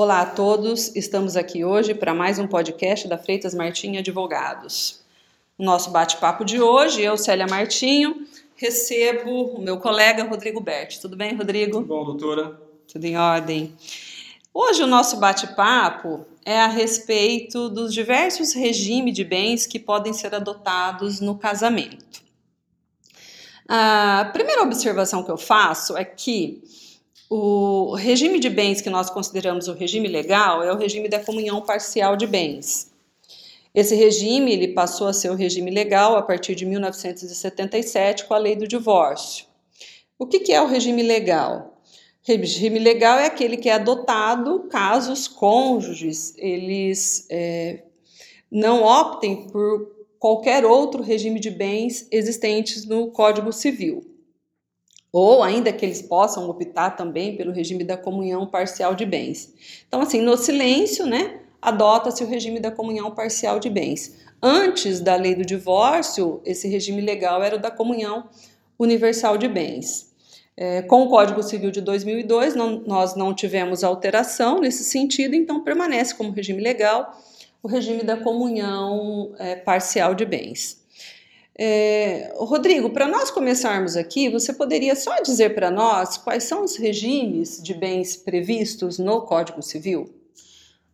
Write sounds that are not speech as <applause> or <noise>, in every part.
Olá a todos, estamos aqui hoje para mais um podcast da Freitas Martinho Advogados. No nosso bate-papo de hoje, eu, Célia Martinho, recebo o meu colega Rodrigo Berti. Tudo bem, Rodrigo? Tudo bom, doutora? Tudo em ordem. Hoje o nosso bate-papo é a respeito dos diversos regimes de bens que podem ser adotados no casamento. A primeira observação que eu faço é que o regime de bens que nós consideramos o regime legal é o regime da comunhão parcial de bens. Esse regime ele passou a ser o regime legal a partir de 1977 com a lei do divórcio. O que, que é o regime legal? O regime legal é aquele que é adotado caso os cônjuges eles é, não optem por qualquer outro regime de bens existentes no Código Civil ou ainda que eles possam optar também pelo regime da comunhão parcial de bens. Então, assim, no silêncio, né, adota-se o regime da comunhão parcial de bens. Antes da lei do divórcio, esse regime legal era o da comunhão universal de bens. É, com o Código Civil de 2002, não, nós não tivemos alteração nesse sentido, então permanece como regime legal o regime da comunhão é, parcial de bens. É, Rodrigo, para nós começarmos aqui, você poderia só dizer para nós quais são os regimes de bens previstos no Código Civil?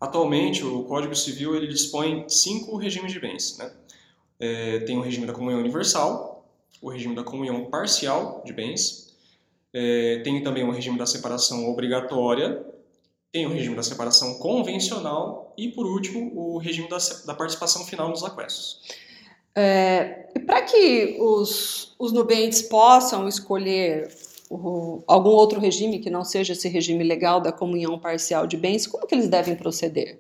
Atualmente, o Código Civil ele dispõe cinco regimes de bens. Né? É, tem o regime da comunhão universal, o regime da comunhão parcial de bens, é, tem também o regime da separação obrigatória, tem o regime da separação convencional e, por último, o regime da, da participação final nos aquestos. É, Para que os, os nubentes possam escolher o, algum outro regime que não seja esse regime legal da comunhão parcial de bens, como que eles devem proceder?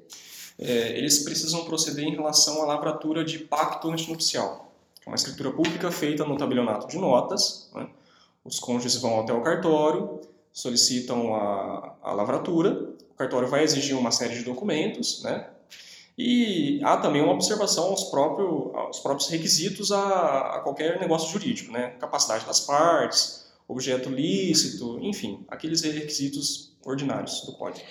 É, eles precisam proceder em relação à lavratura de pacto antinupcial, que é uma escritura pública feita no tabelionato de notas. Né? Os cônjuges vão até o cartório, solicitam a, a lavratura, o cartório vai exigir uma série de documentos, né? E há também uma observação aos, próprio, aos próprios requisitos a, a, qualquer negócio jurídico, né? Capacidade das partes, objeto lícito, enfim, aqueles requisitos ordinários do código.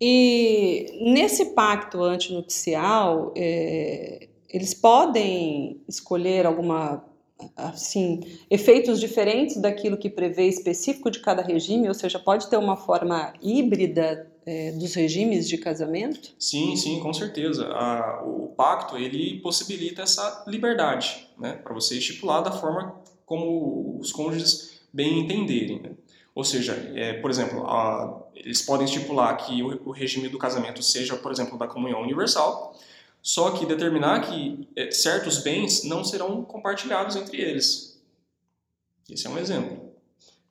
E nesse pacto antinupcial, é, eles podem escolher alguma assim efeitos diferentes daquilo que prevê específico de cada regime, ou seja, pode ter uma forma híbrida é, dos regimes de casamento? Sim, sim, com certeza. A, o pacto ele possibilita essa liberdade, né, para você estipular da forma como os cônjuges bem entenderem. Né? Ou seja, é, por exemplo, a, eles podem estipular que o, o, regime do casamento seja, por exemplo, da comunhão universal, só que determinar que é, certos bens não serão compartilhados entre eles. Esse é um exemplo.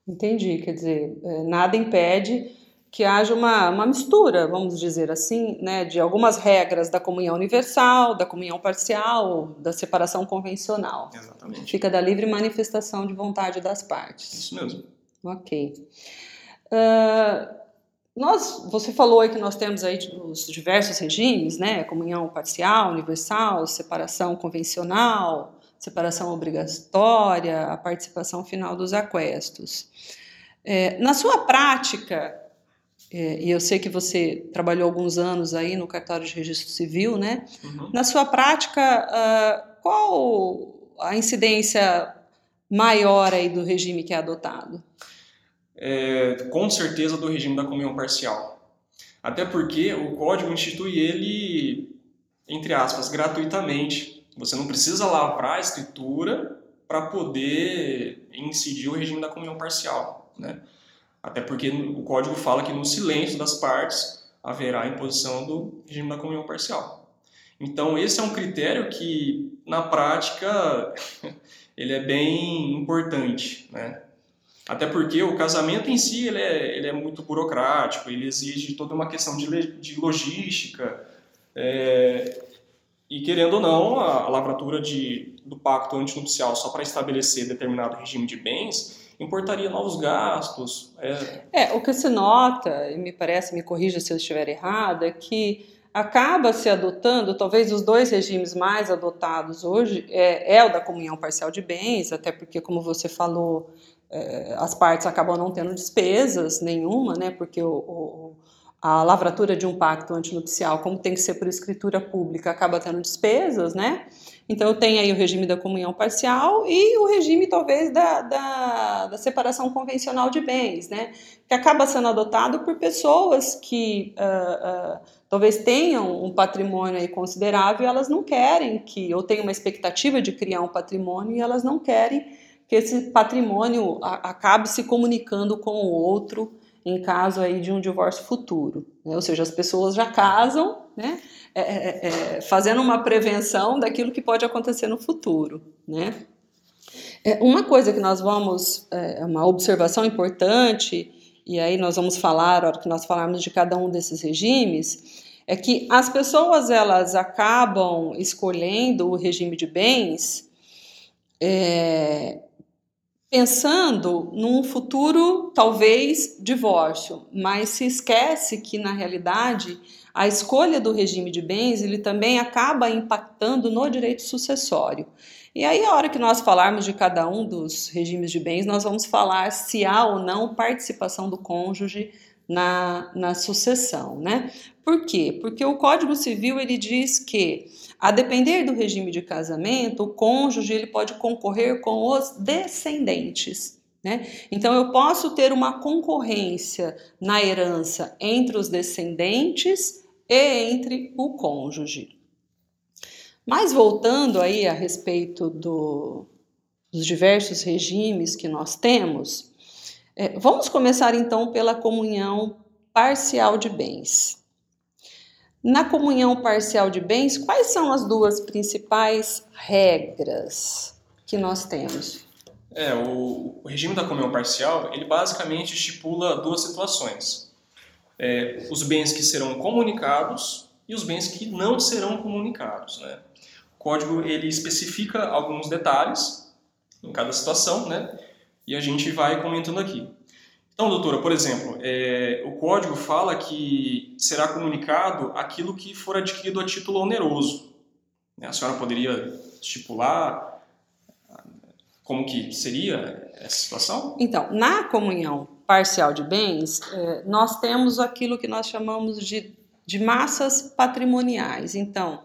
Entendi, quer dizer, é, nada impede que haja uma, uma mistura, vamos dizer assim, né, de algumas regras da comunhão universal, da comunhão parcial, da separação convencional. Exatamente. Fica da livre manifestação de vontade das partes. Isso mesmo. Ok. Uh, nós, você falou aí que nós temos aí os diversos regimes, né, comunhão parcial, universal, separação convencional, separação obrigatória, a participação final dos aquestos. É, na sua prática, é, e eu sei que você trabalhou alguns anos aí no cartório de registro civil, né? Uhum. Na sua prática, uh, qual a incidência maior aí do regime que é adotado? É, com certeza do regime da comunhão parcial. Até porque o código institui ele, entre aspas, gratuitamente. Você não precisa lavrar a escritura para poder incidir o regime da comunhão parcial, né? Até porque o código fala que no silêncio das partes haverá imposição do regime da comunhão parcial. Então, esse é um critério que, na prática, <laughs> ele é bem importante, né? Até porque o casamento em si ele é, ele é muito burocrático, ele exige toda uma questão de, de logística, é, e querendo ou não, a, a lavratura de, do pacto antinupcial só para estabelecer determinado regime de bens importaria novos gastos. É... é, o que se nota, e me parece, me corrija se eu estiver errado, é que acaba se adotando, talvez os dois regimes mais adotados hoje é, é o da comunhão parcial de bens, até porque, como você falou, é, as partes acabam não tendo despesas nenhuma, né, porque o, o a lavratura de um pacto antinupcial, como tem que ser por escritura pública, acaba tendo despesas, né? Então, eu tenho aí o regime da comunhão parcial e o regime, talvez, da, da, da separação convencional de bens, né? Que acaba sendo adotado por pessoas que uh, uh, talvez tenham um patrimônio aí considerável e elas não querem que, ou têm uma expectativa de criar um patrimônio e elas não querem que esse patrimônio acabe se comunicando com o outro em caso aí de um divórcio futuro. Né? Ou seja, as pessoas já casam, né? É, é, é, fazendo uma prevenção daquilo que pode acontecer no futuro, né? É, uma coisa que nós vamos, é, uma observação importante, e aí nós vamos falar, a hora que nós falarmos de cada um desses regimes, é que as pessoas elas acabam escolhendo o regime de bens é, pensando num futuro, talvez, divórcio, mas se esquece que, na realidade, a escolha do regime de bens ele também acaba impactando no direito sucessório. E aí, a hora que nós falarmos de cada um dos regimes de bens, nós vamos falar se há ou não participação do cônjuge na, na sucessão, né? Por quê? Porque o Código Civil ele diz que, a depender do regime de casamento, o cônjuge ele pode concorrer com os descendentes. Né? Então, eu posso ter uma concorrência na herança entre os descendentes e entre o cônjuge. Mas voltando aí a respeito do, dos diversos regimes que nós temos, é, vamos começar então pela comunhão parcial de bens. Na comunhão parcial de bens, quais são as duas principais regras que nós temos? É, o, o regime da comunhão parcial, ele basicamente estipula duas situações é, os bens que serão comunicados e os bens que não serão comunicados. Né? O código ele especifica alguns detalhes em cada situação, né? E a gente vai comentando aqui. Então, doutora, por exemplo, é, o código fala que será comunicado aquilo que for adquirido a título oneroso. A senhora poderia estipular como que seria essa situação? Então, na comunhão parcial de bens, é, nós temos aquilo que nós chamamos de, de massas patrimoniais. Então,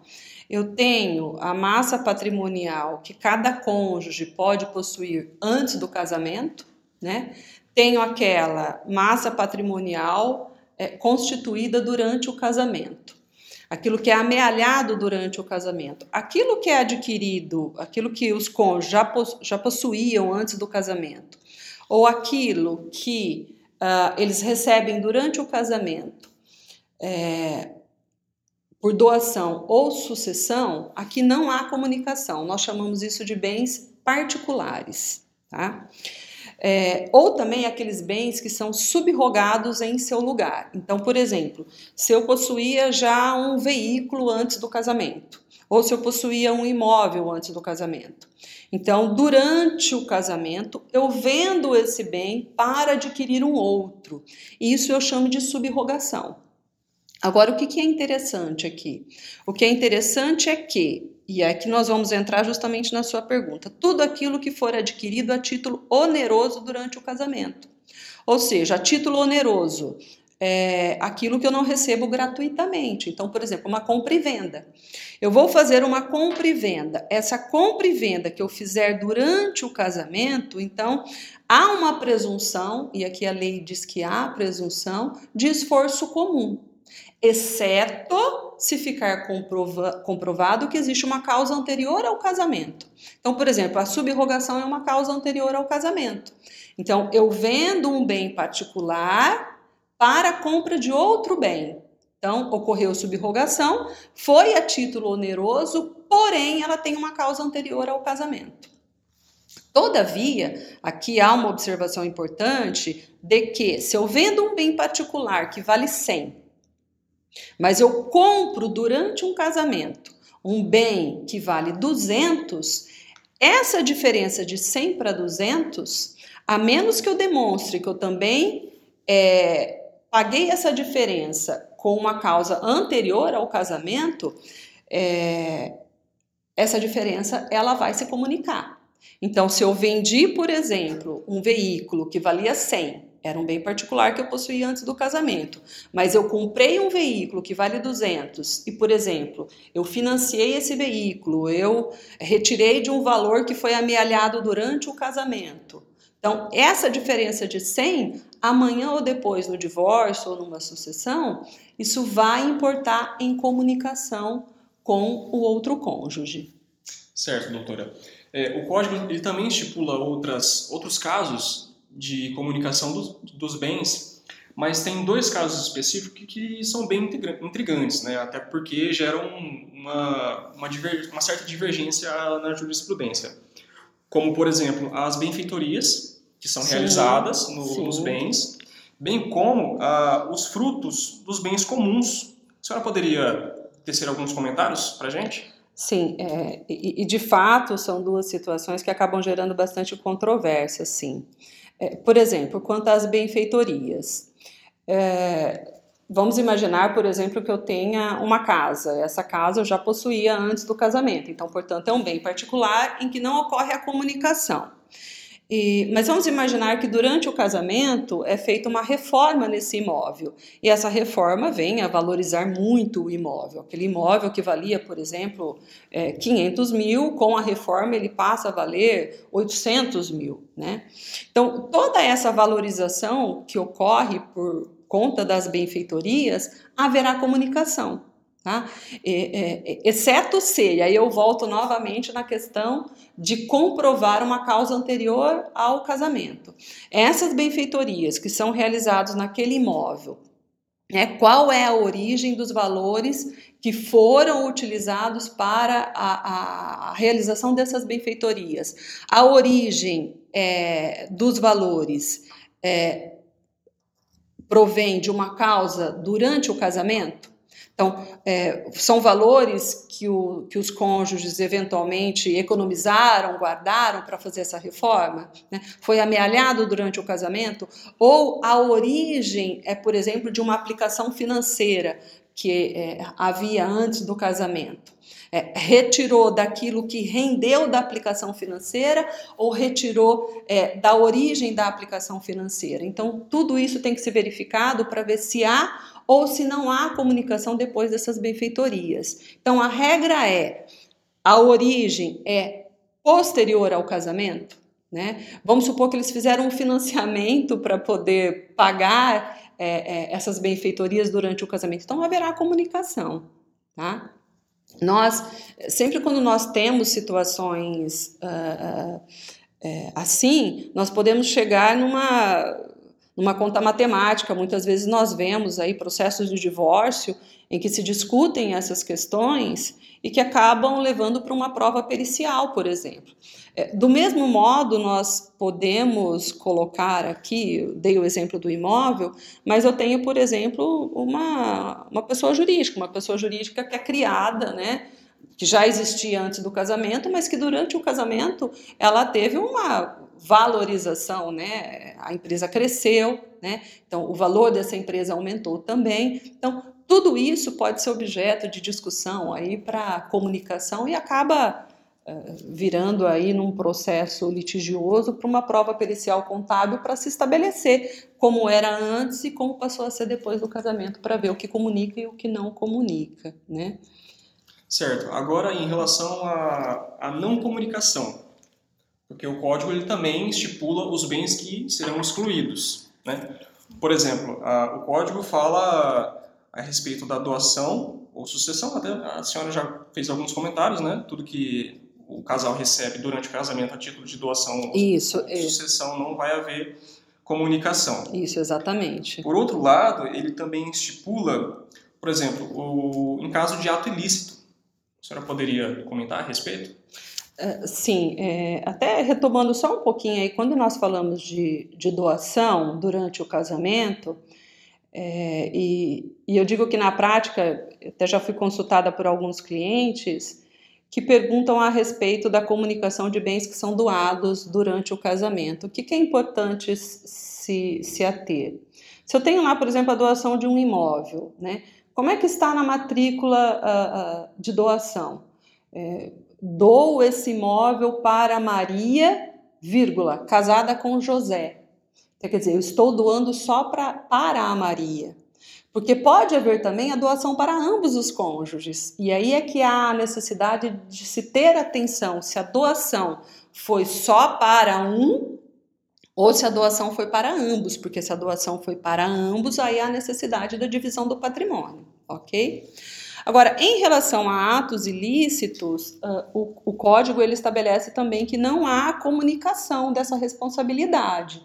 eu tenho a massa patrimonial que cada cônjuge pode possuir antes do casamento, né? Tenho aquela massa patrimonial é, constituída durante o casamento. Aquilo que é amealhado durante o casamento. Aquilo que é adquirido, aquilo que os cônjuges já, já possuíam antes do casamento ou aquilo que uh, eles recebem durante o casamento é, por doação ou sucessão, aqui não há comunicação. Nós chamamos isso de bens particulares, tá? É, ou também aqueles bens que são subrogados em seu lugar. Então, por exemplo, se eu possuía já um veículo antes do casamento, ou se eu possuía um imóvel antes do casamento. Então, durante o casamento, eu vendo esse bem para adquirir um outro. Isso eu chamo de subrogação. Agora, o que é interessante aqui? O que é interessante é que, e aqui nós vamos entrar justamente na sua pergunta, tudo aquilo que for adquirido a título oneroso durante o casamento. Ou seja, a título oneroso, é, aquilo que eu não recebo gratuitamente. Então, por exemplo, uma compra e venda. Eu vou fazer uma compra e venda. Essa compra e venda que eu fizer durante o casamento, então há uma presunção, e aqui a lei diz que há presunção, de esforço comum, exceto se ficar comprova comprovado que existe uma causa anterior ao casamento. Então, por exemplo, a subrogação é uma causa anterior ao casamento. Então, eu vendo um bem particular para a compra de outro bem. Então, ocorreu subrogação, foi a título oneroso, porém ela tem uma causa anterior ao casamento. Todavia, aqui há uma observação importante de que se eu vendo um bem particular que vale 100, mas eu compro durante um casamento um bem que vale 200, essa diferença de 100 para 200, a menos que eu demonstre que eu também é, paguei essa diferença com uma causa anterior ao casamento, é, essa diferença ela vai se comunicar. Então, se eu vendi, por exemplo, um veículo que valia 100 era um bem particular que eu possuía antes do casamento, mas eu comprei um veículo que vale 200 e, por exemplo, eu financiei esse veículo, eu retirei de um valor que foi amealhado durante o casamento. Então, essa diferença de 100, amanhã ou depois no divórcio ou numa sucessão, isso vai importar em comunicação com o outro cônjuge. Certo, doutora. É, o código ele também estipula outras, outros casos de comunicação dos, dos bens, mas tem dois casos específicos que são bem intrigantes, né? até porque geram uma, uma, diver, uma certa divergência na jurisprudência. Como, por exemplo, as benfeitorias, que são sim, realizadas no, nos bens, bem como ah, os frutos dos bens comuns. A senhora poderia tecer alguns comentários para a gente? Sim, é, e, e, de fato são duas situações que acabam gerando bastante controvérsia, sim. É, por exemplo, quanto às benfeitorias. É, vamos imaginar, por exemplo, que eu tenha uma casa. Essa casa eu já possuía antes do casamento, então, portanto, é um bem particular em que não ocorre a comunicação. E, mas vamos imaginar que durante o casamento é feita uma reforma nesse imóvel e essa reforma vem a valorizar muito o imóvel. Aquele imóvel que valia, por exemplo, é, 500 mil, com a reforma ele passa a valer 800 mil. Né? Então, toda essa valorização que ocorre por conta das benfeitorias, haverá comunicação. Tá? É, é, exceto se, e aí eu volto novamente na questão de comprovar uma causa anterior ao casamento. Essas benfeitorias que são realizadas naquele imóvel, né, qual é a origem dos valores que foram utilizados para a, a realização dessas benfeitorias? A origem é, dos valores é, provém de uma causa durante o casamento? Então, é, são valores que, o, que os cônjuges eventualmente economizaram, guardaram para fazer essa reforma? Né? Foi amealhado durante o casamento? Ou a origem é, por exemplo, de uma aplicação financeira que é, havia antes do casamento? É, retirou daquilo que rendeu da aplicação financeira ou retirou é, da origem da aplicação financeira. Então, tudo isso tem que ser verificado para ver se há ou se não há comunicação depois dessas benfeitorias. Então a regra é a origem é posterior ao casamento, né? Vamos supor que eles fizeram um financiamento para poder pagar é, é, essas benfeitorias durante o casamento. Então haverá comunicação, tá? Nós sempre quando nós temos situações uh, uh, uh, assim, nós podemos chegar numa numa conta matemática, muitas vezes nós vemos aí processos de divórcio em que se discutem essas questões e que acabam levando para uma prova pericial, por exemplo. É, do mesmo modo, nós podemos colocar aqui, dei o exemplo do imóvel, mas eu tenho, por exemplo, uma, uma pessoa jurídica, uma pessoa jurídica que é criada, né? que já existia antes do casamento, mas que durante o casamento ela teve uma valorização, né? A empresa cresceu, né? Então o valor dessa empresa aumentou também. Então tudo isso pode ser objeto de discussão aí para comunicação e acaba uh, virando aí num processo litigioso para uma prova pericial contábil para se estabelecer como era antes e como passou a ser depois do casamento para ver o que comunica e o que não comunica, né? Certo. Agora, em relação à não comunicação, porque o código ele também estipula os bens que serão excluídos. Né? Por exemplo, a, o código fala a respeito da doação ou sucessão, até a senhora já fez alguns comentários, né? Tudo que o casal recebe durante o casamento a título de doação Isso, ou é. sucessão não vai haver comunicação. Isso, exatamente. Por outro lado, ele também estipula, por exemplo, o, em caso de ato ilícito. A senhora poderia comentar a respeito? É, sim, é, até retomando só um pouquinho aí, quando nós falamos de, de doação durante o casamento, é, e, e, eu digo que na prática, até já fui consultada por alguns clientes que perguntam a respeito da comunicação de bens que são doados durante o casamento. O que, que é importante se, se ater? Se eu tenho lá, por exemplo, a doação de um imóvel, né? Como é que está na matrícula uh, uh, de doação? É, dou esse imóvel para Maria, vírgula, casada com José. Quer dizer, eu estou doando só pra, para a Maria. Porque pode haver também a doação para ambos os cônjuges. E aí é que há a necessidade de se ter atenção se a doação foi só para um ou se a doação foi para ambos, porque se a doação foi para ambos, aí há a necessidade da divisão do patrimônio, ok? Agora, em relação a atos ilícitos, uh, o, o código ele estabelece também que não há comunicação dessa responsabilidade.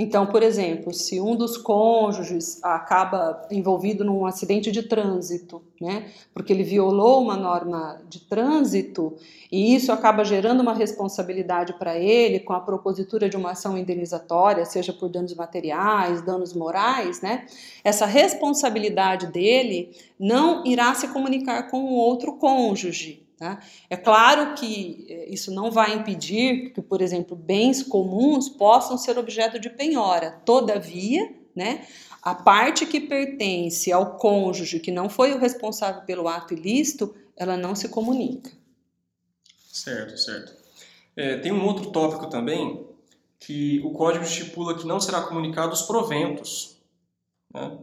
Então, por exemplo, se um dos cônjuges acaba envolvido num acidente de trânsito, né, porque ele violou uma norma de trânsito, e isso acaba gerando uma responsabilidade para ele com a propositura de uma ação indenizatória, seja por danos materiais, danos morais, né, essa responsabilidade dele não irá se comunicar com o outro cônjuge. Tá? É claro que é, isso não vai impedir que, por exemplo, bens comuns possam ser objeto de penhora. Todavia, né, a parte que pertence ao cônjuge que não foi o responsável pelo ato ilícito, ela não se comunica. Certo, certo. É, tem um outro tópico também que o código estipula que não será comunicado os proventos. Né?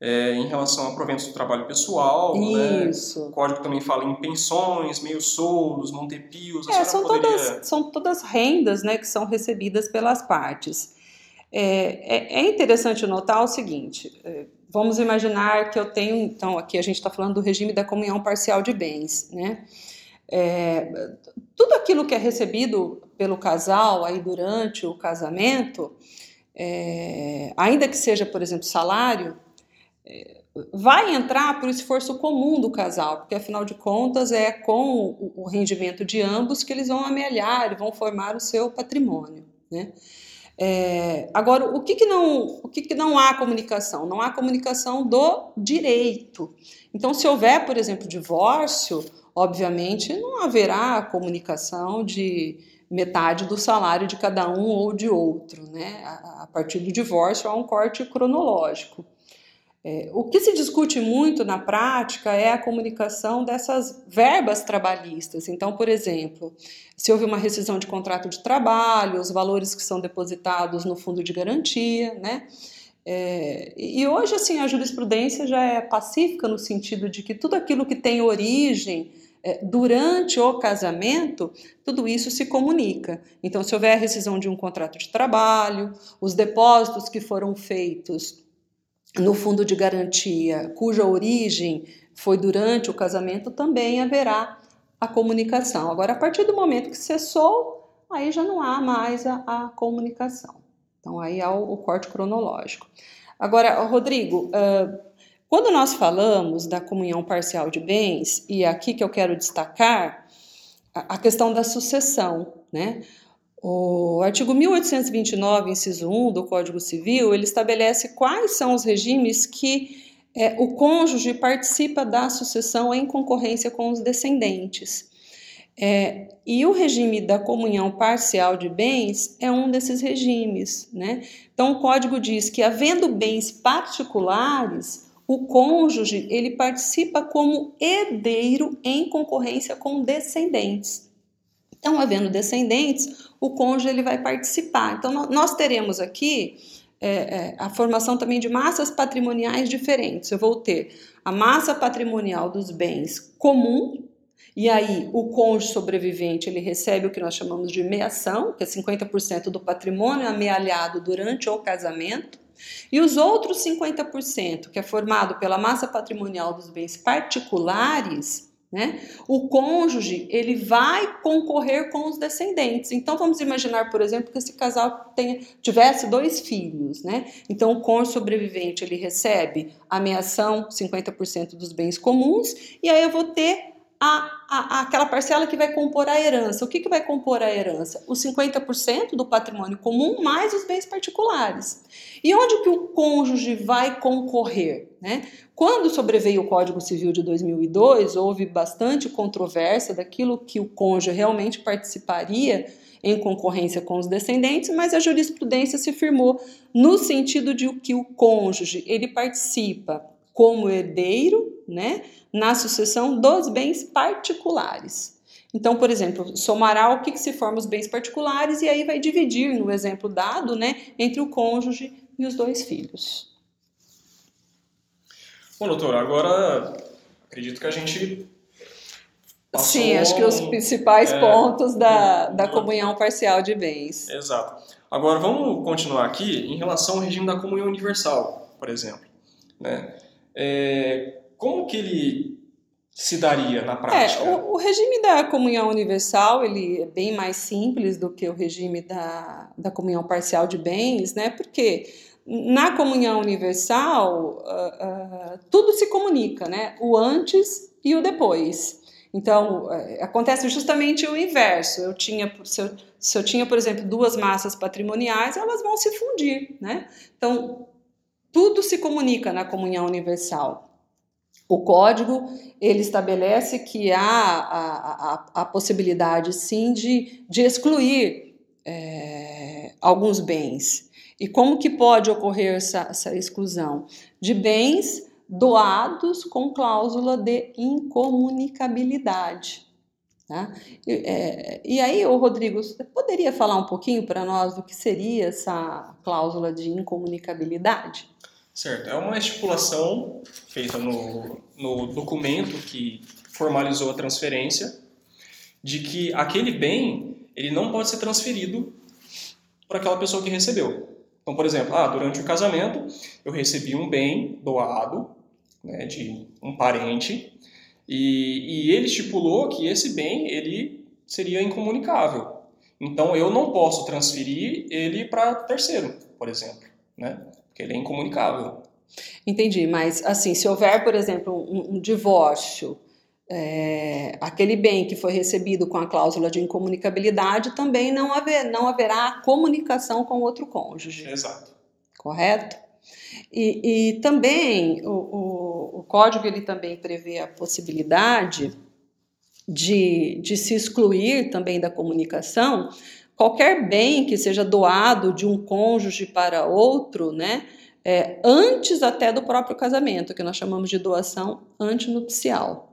É, em relação a proventos do trabalho pessoal. Né? Isso. Né? O código também fala em pensões, meios soldos, montepios. É, são, poderia... todas, são todas rendas né, que são recebidas pelas partes. É, é, é interessante notar o seguinte: é, vamos imaginar que eu tenho, então, aqui a gente está falando do regime da comunhão parcial de bens, né? É, tudo aquilo que é recebido pelo casal aí durante o casamento, é, ainda que seja, por exemplo, salário, vai entrar por esforço comum do casal, porque afinal de contas é com o rendimento de ambos que eles vão amelhar, vão formar o seu patrimônio, né? É, agora, o que, que não, o que, que não há comunicação? Não há comunicação do direito. Então, se houver, por exemplo, divórcio, obviamente não haverá comunicação de metade do salário de cada um ou de outro, né? A, a partir do divórcio há um corte cronológico. É, o que se discute muito na prática é a comunicação dessas verbas trabalhistas. Então, por exemplo, se houve uma rescisão de contrato de trabalho, os valores que são depositados no fundo de garantia, né? É, e hoje, assim, a jurisprudência já é pacífica no sentido de que tudo aquilo que tem origem é, durante o casamento, tudo isso se comunica. Então, se houver rescisão de um contrato de trabalho, os depósitos que foram feitos no fundo de garantia, cuja origem foi durante o casamento, também haverá a comunicação. Agora, a partir do momento que cessou, aí já não há mais a, a comunicação. Então, aí há o, o, corte cronológico. Agora, Rodrigo, uh, quando nós falamos da comunhão parcial de bens, e aqui que eu quero destacar a, a questão da sucessão, né? O artigo 1829, inciso 1 do Código Civil, ele estabelece quais são os regimes que é, o cônjuge participa da sucessão em concorrência com os descendentes. É, e o regime da comunhão parcial de bens é um desses regimes. Né? Então, o código diz que, havendo bens particulares, o cônjuge ele participa como herdeiro em concorrência com descendentes. Então, havendo descendentes, o cônjuge ele vai participar. Então, nós teremos aqui é, é, a formação também de massas patrimoniais diferentes. Eu vou ter a massa patrimonial dos bens comum, e aí o cônjuge sobrevivente ele recebe o que nós chamamos de meação, que é 50% do patrimônio amealhado durante o casamento, e os outros 50%, que é formado pela massa patrimonial dos bens particulares, né? O cônjuge ele vai concorrer com os descendentes. Então vamos imaginar, por exemplo, que esse casal tenha, tivesse dois filhos, né? Então o cônjuge sobrevivente ele recebe a meação 50% dos bens comuns e aí eu vou ter a, a, aquela parcela que vai compor a herança. O que, que vai compor a herança? Os 50% do patrimônio comum mais os bens particulares. E onde que o cônjuge vai concorrer? Né? Quando sobreveio o Código Civil de 2002, houve bastante controvérsia daquilo que o cônjuge realmente participaria em concorrência com os descendentes, mas a jurisprudência se firmou no sentido de que o cônjuge ele participa como herdeiro, né, na sucessão dos bens particulares. Então, por exemplo, somará o que, que se forma os bens particulares e aí vai dividir, no exemplo dado, né, entre o cônjuge e os dois filhos. Bom, doutor, agora acredito que a gente Passou, Sim, acho que os principais é, pontos da, da comunhão parcial de bens. Exato. Agora vamos continuar aqui em relação ao regime da comunhão universal, por exemplo. Né? É, como que ele se daria na prática? É, o, o, regime da comunhão universal ele é bem mais simples do que o regime da, da comunhão parcial de bens, né? Porque na comunhão universal uh, uh, tudo se comunica, né? O antes e o depois. Então, é, acontece justamente o inverso. Eu tinha, se eu, se eu tinha, por exemplo, duas massas patrimoniais, elas vão se fundir, né? Então, tudo se comunica na comunhão universal. O código ele estabelece que há a, a, a possibilidade, sim, de, de excluir é, alguns bens. E como que pode ocorrer essa, essa exclusão? De bens doados com cláusula de incomunicabilidade. Tá? E, é, e aí, o Rodrigo, você poderia falar um pouquinho para nós do que seria essa cláusula de incomunicabilidade? Certo, é uma estipulação feita no, no documento que formalizou a transferência de que aquele bem ele não pode ser transferido para aquela pessoa que recebeu. Então, por exemplo, ah, durante o casamento eu recebi um bem doado né, de um parente, e, e ele estipulou que esse bem ele seria incomunicável. Então eu não posso transferir ele para terceiro, por exemplo, né? Porque ele é incomunicável. Entendi, mas assim, se houver, por exemplo, um, um divórcio, é, aquele bem que foi recebido com a cláusula de incomunicabilidade também não, haver, não haverá comunicação com outro cônjuge. Exato. Correto? E, e também o, o, o, código ele também prevê a possibilidade de, de se excluir também da comunicação qualquer bem que seja doado de um cônjuge para outro, né? É, antes até do próprio casamento, que nós chamamos de doação antinupcial.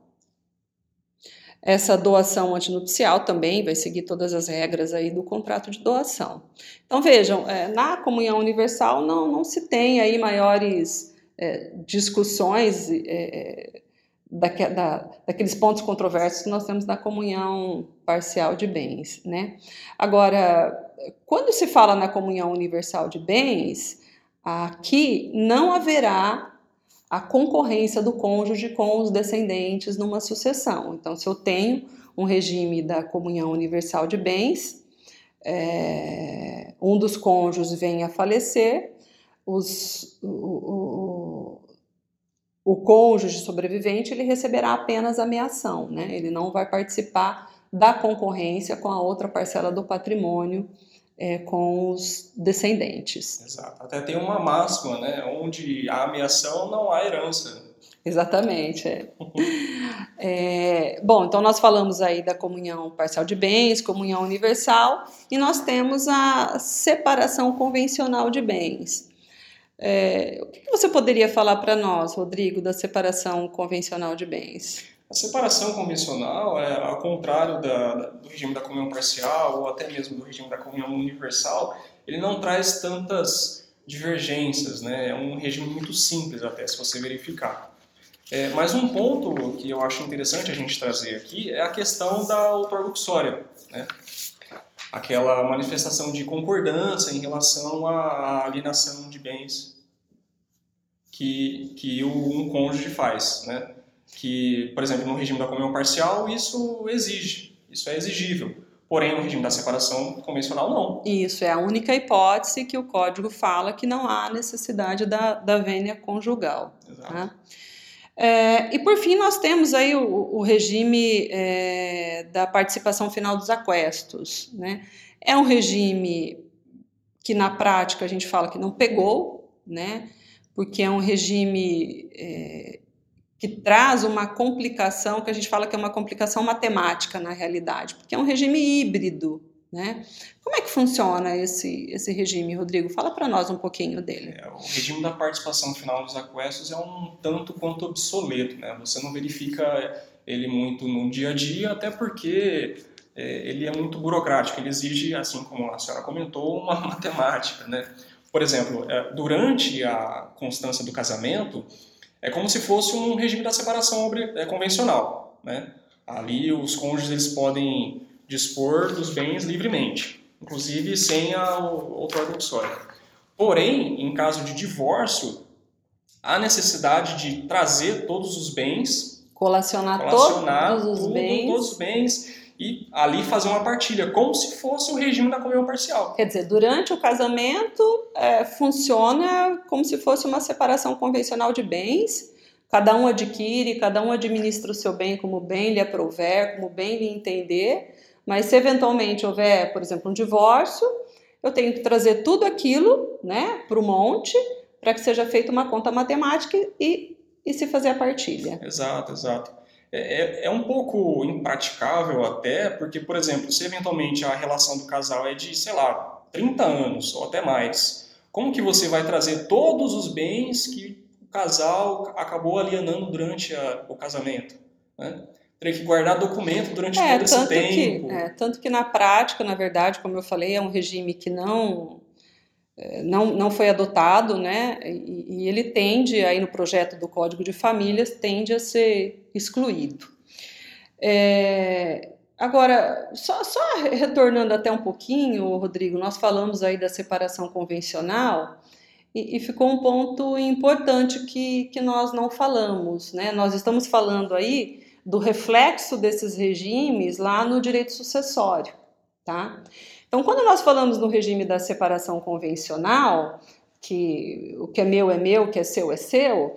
Essa doação antinupcial também vai seguir todas as regras aí do contrato de doação. Então vejam, é, na comunhão universal não, não se tem aí maiores é, discussões é, é da, da, daqueles pontos controversos que nós temos na comunhão parcial de bens, né? Agora, quando se fala na comunhão universal de bens, aqui não haverá a concorrência do cônjuge com os descendentes numa sucessão. Então, se eu tenho um regime da comunhão universal de bens, é, um dos cônjuges vem a falecer, os, o, o, o, cônjuge sobrevivente ele receberá apenas a meação, né? ele não vai participar da concorrência com a outra parcela do patrimônio é, com os descendentes. Exato. Até tem uma máxima, né? Onde há ameação, não há herança. Exatamente. É. <laughs> é. bom, então nós falamos aí da comunhão parcial de bens, comunhão universal, e nós temos a separação convencional de bens. É, o que você poderia falar para nós, Rodrigo, da separação convencional de bens? A separação convencional, é, ao contrário da, do regime da comunhão parcial ou até mesmo do regime da comunhão universal, ele não traz tantas divergências, né? é um regime muito simples até, se você verificar. É, mas um ponto que eu acho interessante a gente trazer aqui é a questão da autorluxória, né? Aquela manifestação de concordância em relação à alienação de bens que, que o, um cônjuge faz. Né? que, por exemplo, no regime da comunhão parcial, isso exige, isso é exigível. Porém, no regime da separação convencional, não. Isso, é a única hipótese que o código fala que não há necessidade da, da vênia conjugal. Exato. Tá? É, e por fim, nós temos aí o, o regime é, da participação final dos aquestos. Né? É um regime que na prática a gente fala que não pegou, né? porque é um regime é, que traz uma complicação que a gente fala que é uma complicação matemática na realidade, porque é um regime híbrido, né? Como é que funciona esse, esse regime, Rodrigo? Fala para nós um pouquinho dele. É, o regime da participação final dos aquestos é um tanto quanto obsoleto, né? Você não verifica ele muito no dia a dia, até porque é, ele é muito burocrático, ele exige, assim como a senhora comentou, uma <laughs> matemática, né? Por exemplo, é, durante a constância do casamento, é como se fosse um regime da separação é, convencional, né? Ali os cônjuges eles podem dispor dos bens livremente, inclusive sem a outorga uxória. Porém, em caso de divórcio, há necessidade de trazer todos os bens, colacionar, colacionar todos os tudo, bens, todos os bens e ali fazer uma partilha, como se fosse o regime da comunhão parcial. Quer dizer, durante o casamento é, funciona como se fosse uma separação convencional de bens. Cada um adquire, cada um administra o seu bem como bem lhe aprouver, como bem lhe entender. Mas se eventualmente houver, por exemplo, um divórcio, eu tenho que trazer tudo aquilo né, para o monte para que seja feita uma conta matemática e, e se fazer a partilha. Exato, exato. É, é, é, um pouco impraticável até, porque, por exemplo, se eventualmente a relação do casal é de, sei lá, 30 anos ou até mais, como que você vai trazer todos os bens que o casal acabou alienando durante a, o casamento? Né? Teria que guardar documento durante é, todo esse tempo. Que, é, tanto que na prática, na verdade, como eu falei, é um regime que não é, não, não foi adotado, né? E, e, ele tende, aí no projeto do Código de Famílias, tende a ser excluído. É, agora, só, só retornando até um pouquinho, Rodrigo, nós falamos aí da separação convencional e, e ficou um ponto importante que, que nós não falamos, né? Nós estamos falando aí do reflexo desses regimes lá no direito sucessório, tá? Então, quando nós falamos no regime da separação convencional, que o que é meu é meu, o que é seu é seu,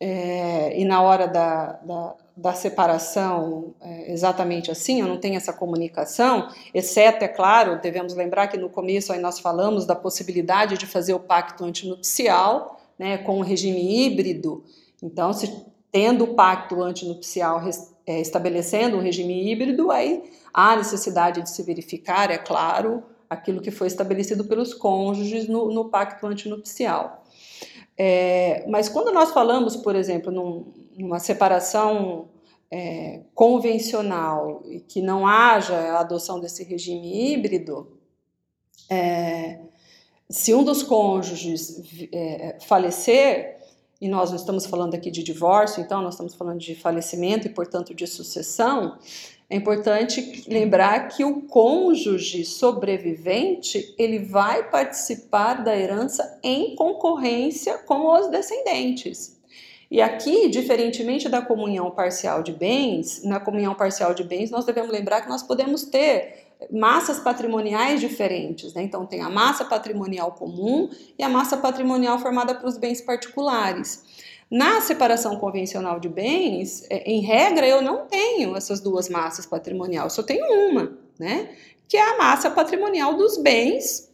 é, e na hora da, da, da separação, é exatamente assim, eu não tenho essa comunicação, exceto, é claro, devemos lembrar que no começo aí nós falamos da possibilidade de fazer o pacto antinupcial, né, com o regime híbrido. Então, se tendo o pacto antinupcial é, estabelecendo um regime híbrido, aí há necessidade de se verificar, é claro, aquilo que foi estabelecido pelos cônjuges no, no pacto antinupcial. É, mas quando nós falamos, por exemplo, num, numa separação é, convencional e que não haja a adoção desse regime híbrido, é, se um dos cônjuges é, falecer, e nós não estamos falando aqui de divórcio, então nós estamos falando de falecimento e, portanto, de sucessão, é importante lembrar que o cônjuge sobrevivente ele vai participar da herança em concorrência com os descendentes. E aqui, diferentemente da comunhão parcial de bens, na comunhão parcial de bens nós devemos lembrar que nós podemos ter massas patrimoniais diferentes. Né? Então, tem a massa patrimonial comum e a massa patrimonial formada pelos bens particulares. Na separação convencional de bens, é, em regra, eu não tenho essas duas massas patrimoniais, só tenho uma, né? Que é a massa patrimonial dos bens,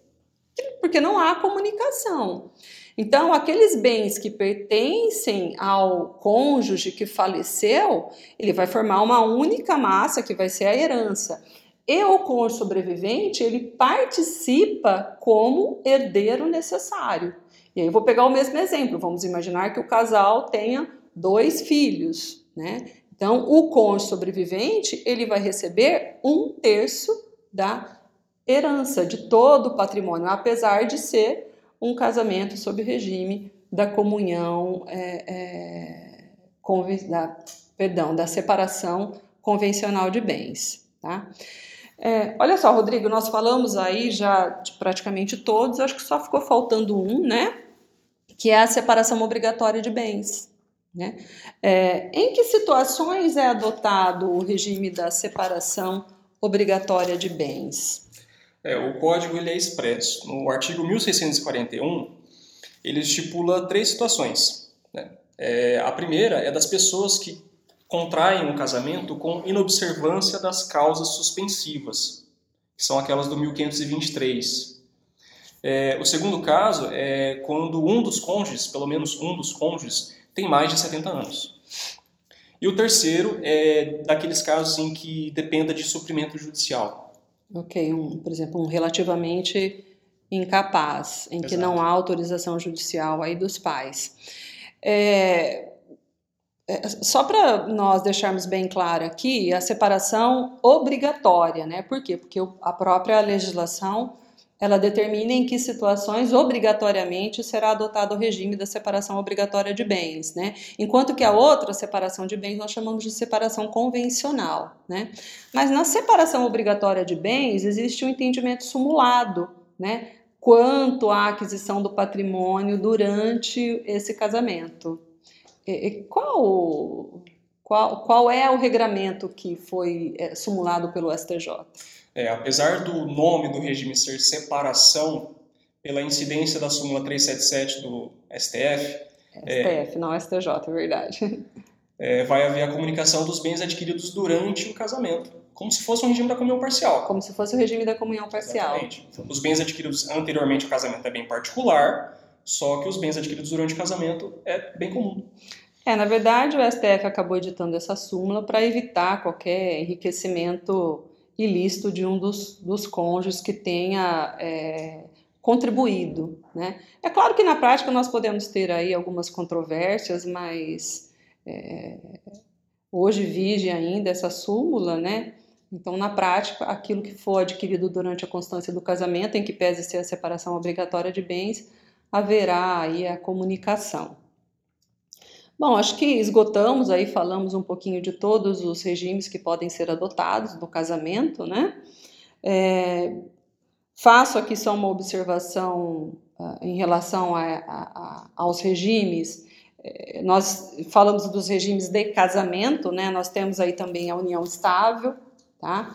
porque não há comunicação. Então, aqueles bens que pertencem ao cônjuge que faleceu, ele vai formar uma única massa que vai ser a herança. E o cônjuge sobrevivente, ele participa como herdeiro necessário. E aí eu vou pegar o mesmo exemplo. Vamos imaginar que o casal tenha dois filhos, né? Então, o cônjuge sobrevivente ele vai receber um terço da herança de todo o patrimônio, apesar de ser um casamento sob regime da comunhão, é, é, da, perdão, da separação convencional de bens, tá? É, olha só, Rodrigo, nós falamos aí já de praticamente todos, acho que só ficou faltando um, né? Que é a separação obrigatória de bens. Né? É, em que situações é adotado o regime da separação obrigatória de bens? É, o código ele é expresso. No artigo 1641, ele estipula três situações. Né? É, a primeira é das pessoas que contraem um casamento com inobservância das causas suspensivas, que são aquelas do 1523. É, o segundo caso é quando um dos cônjuges, pelo menos um dos cônjuges, tem mais de 70 anos. E o terceiro é daqueles casos em que dependa de suprimento judicial. Ok, um, por exemplo, um relativamente incapaz, em Exato. que não há autorização judicial aí dos pais. É, é, só para nós deixarmos bem claro aqui, a separação obrigatória, né? Por quê? Porque a própria legislação ela determina em que situações obrigatoriamente será adotado o regime da separação obrigatória de bens, né? Enquanto que a outra separação de bens nós chamamos de separação convencional, né? Mas na separação obrigatória de bens existe um entendimento simulado, né? Quanto à aquisição do patrimônio durante esse casamento. Qual, qual, qual é o regramento que foi é, simulado pelo STJ? É, apesar do nome do regime ser separação, pela incidência da súmula 377 do STF. STF, é, não STJ, é verdade. É, vai haver a comunicação dos bens adquiridos durante o casamento, como se fosse um regime da comunhão parcial. Como se fosse o regime da comunhão parcial. Exatamente. Os bens adquiridos anteriormente ao casamento é bem particular, só que os bens adquiridos durante o casamento é bem comum. É, na verdade, o STF acabou editando essa súmula para evitar qualquer enriquecimento ilícito de um dos, dos cônjuges que tenha é, contribuído. Né? É claro que na prática nós podemos ter aí algumas controvérsias, mas é, hoje vige ainda essa súmula, né? Então, na prática, aquilo que for adquirido durante a constância do casamento, em que pese ser a separação obrigatória de bens, haverá aí a comunicação. Bom, acho que esgotamos aí, falamos um pouquinho de todos os regimes que podem ser adotados no casamento, né? É, faço aqui só uma observação uh, em relação a, a, a, aos regimes. É, nós falamos dos regimes de casamento, né? Nós temos aí também a união estável, tá?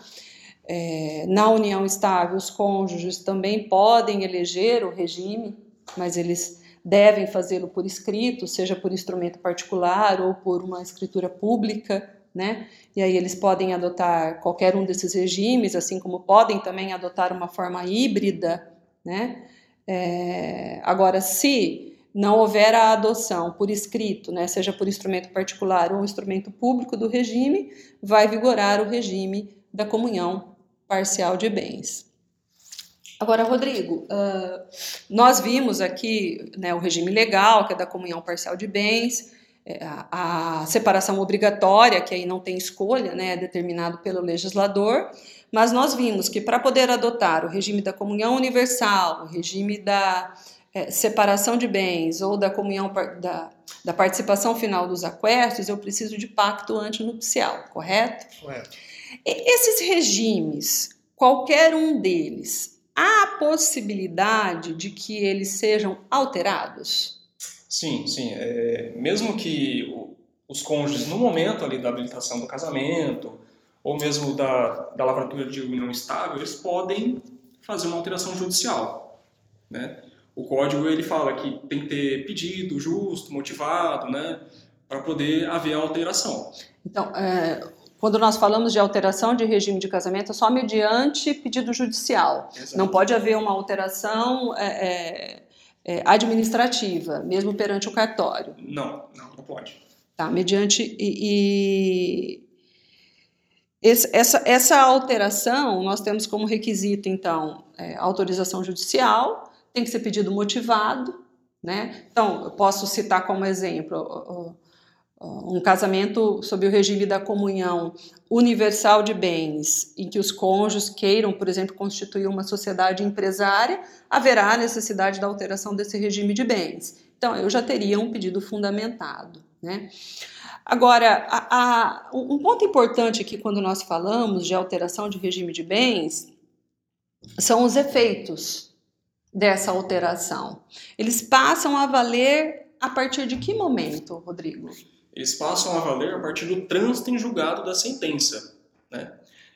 É, na união estável, os cônjuges também podem eleger o regime, mas eles devem fazê-lo por escrito, seja por instrumento particular ou por uma escritura pública, né? E aí eles podem adotar qualquer um desses regimes, assim como podem também adotar uma forma híbrida, né? É, agora, se não houver a adoção por escrito, né, seja por instrumento particular ou instrumento público do regime, vai vigorar o regime da comunhão parcial de bens. Agora, Rodrigo, uh, nós vimos aqui né, o regime legal, que é da comunhão parcial de bens, é, a, a, separação obrigatória, que aí não tem escolha, né, é determinado pelo legislador, mas nós vimos que para poder adotar o regime da comunhão universal, o regime da é, separação de bens ou da comunhão da, da participação final dos aquestos, eu preciso de pacto antinupcial, correto? Correto. E esses regimes, qualquer um deles, há a possibilidade de que eles sejam alterados? Sim, sim. É, mesmo que os cônjuges, no momento ali da habilitação do casamento, ou mesmo da, da lavratura de união estável, eles podem fazer uma alteração judicial. Né? O código ele fala que tem que ter pedido justo, motivado, né, para poder haver a alteração. Então, é, quando nós falamos de alteração de regime de casamento, é só mediante pedido judicial. Exato. Não pode haver uma alteração é, é, é, administrativa, mesmo perante o cartório. Não, não, não pode. Tá, mediante. E, e esse, essa, essa alteração, nós temos como requisito, então, é, autorização judicial, tem que ser pedido motivado. Né? Então, eu posso citar como exemplo um casamento sob o regime da comunhão universal de bens, em que os cônjuges queiram, por exemplo, constituir uma sociedade empresária, haverá necessidade da alteração desse regime de bens. Então, eu já teria um pedido fundamentado. Né? Agora, a, a, um ponto importante aqui quando nós falamos de alteração de regime de bens são os efeitos dessa alteração. Eles passam a valer a partir de que momento, Rodrigo? Eles passam a valer a partir do trânsito em julgado da sentença. Né?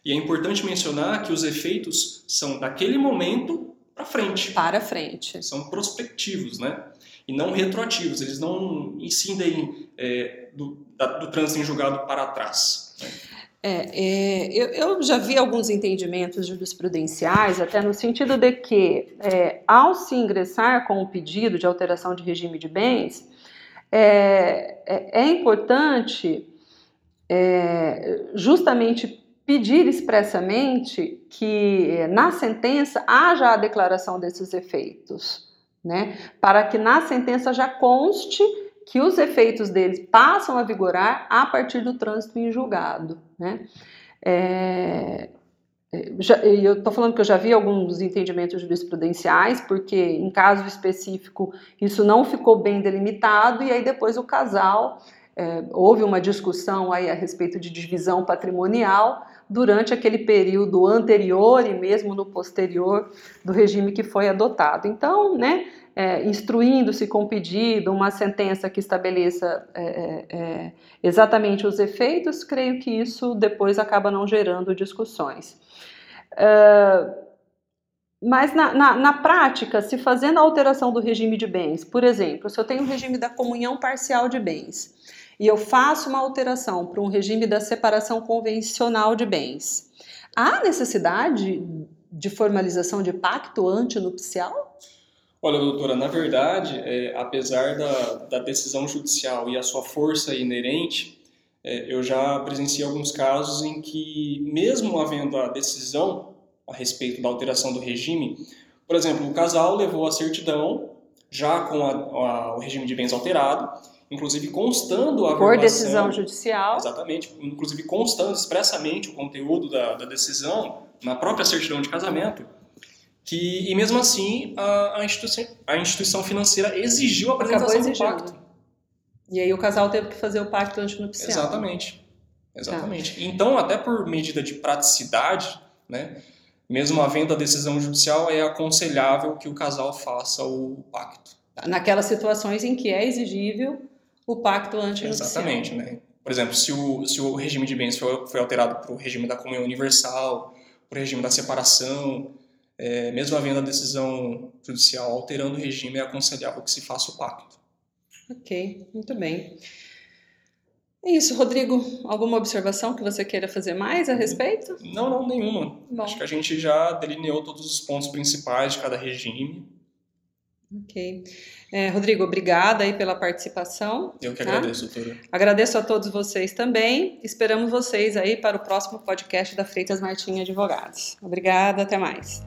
E é importante mencionar que os efeitos são daquele momento para frente. Para frente. São prospectivos, né? E não retroativos. Eles não incidem é, do, da, do trânsito em julgado para trás. Né? É, é, eu, eu, já vi alguns entendimentos jurisprudenciais, até no sentido de que, é, ao se ingressar com o pedido de alteração de regime de bens, é, é, é importante é, justamente pedir expressamente que na sentença haja a declaração desses efeitos, né? Para que na sentença já conste que os efeitos deles passam a vigorar a partir do trânsito em julgado. Né? É, já, eu estou falando que eu já vi alguns entendimentos jurisprudenciais, porque em caso específico isso não ficou bem delimitado, e aí depois o casal é, houve uma discussão aí a respeito de divisão patrimonial durante aquele período anterior e mesmo no posterior do regime que foi adotado. Então, né, é, instruindo-se com pedido uma sentença que estabeleça é, é, é, exatamente os efeitos, creio que isso depois acaba não gerando discussões. É, mas na, na, na, prática, se fazendo a alteração do regime de bens, por exemplo, se eu tenho o regime da comunhão parcial de bens e eu faço uma alteração para um regime da separação convencional de bens, há necessidade de formalização de pacto antinupcial? Olha, doutora, na verdade, é, apesar da, da, decisão judicial e a sua força inerente, é, eu já presenciei alguns casos em que, mesmo havendo a decisão a respeito da alteração do regime, por exemplo, o casal levou a certidão já com a, a, o regime de bens alterado, inclusive constando a Por decisão judicial. Exatamente, inclusive constando expressamente o conteúdo da, da decisão na própria certidão de casamento que e mesmo assim a, a, instituição, a instituição financeira exigiu a apresentação do pacto. E aí o casal teve que fazer o pacto antinupcial. Exatamente. Exatamente. Tá. Então, até por medida de praticidade, né, mesmo havendo a decisão judicial, é aconselhável que o casal faça o pacto. Naquelas situações em que é exigível o pacto antinupcial. Exatamente. Né? Por exemplo, se o, se o regime de bens foi, foi alterado para o regime da comunhão universal, para o regime da separação, é, mesmo havendo a decisão judicial alterando o regime, é aconselhável que se faça o pacto. Ok, muito bem. É isso, Rodrigo. Alguma observação que você queira fazer mais a respeito? Não, não, nenhuma. Bom. Acho que a gente já delineou todos os pontos principais de cada regime. Ok. É, Rodrigo, obrigada aí pela participação. Eu que tá? agradeço, doutora. Agradeço a todos vocês também. Esperamos vocês aí para o próximo podcast da Freitas Martins Advogados. Obrigada, até mais.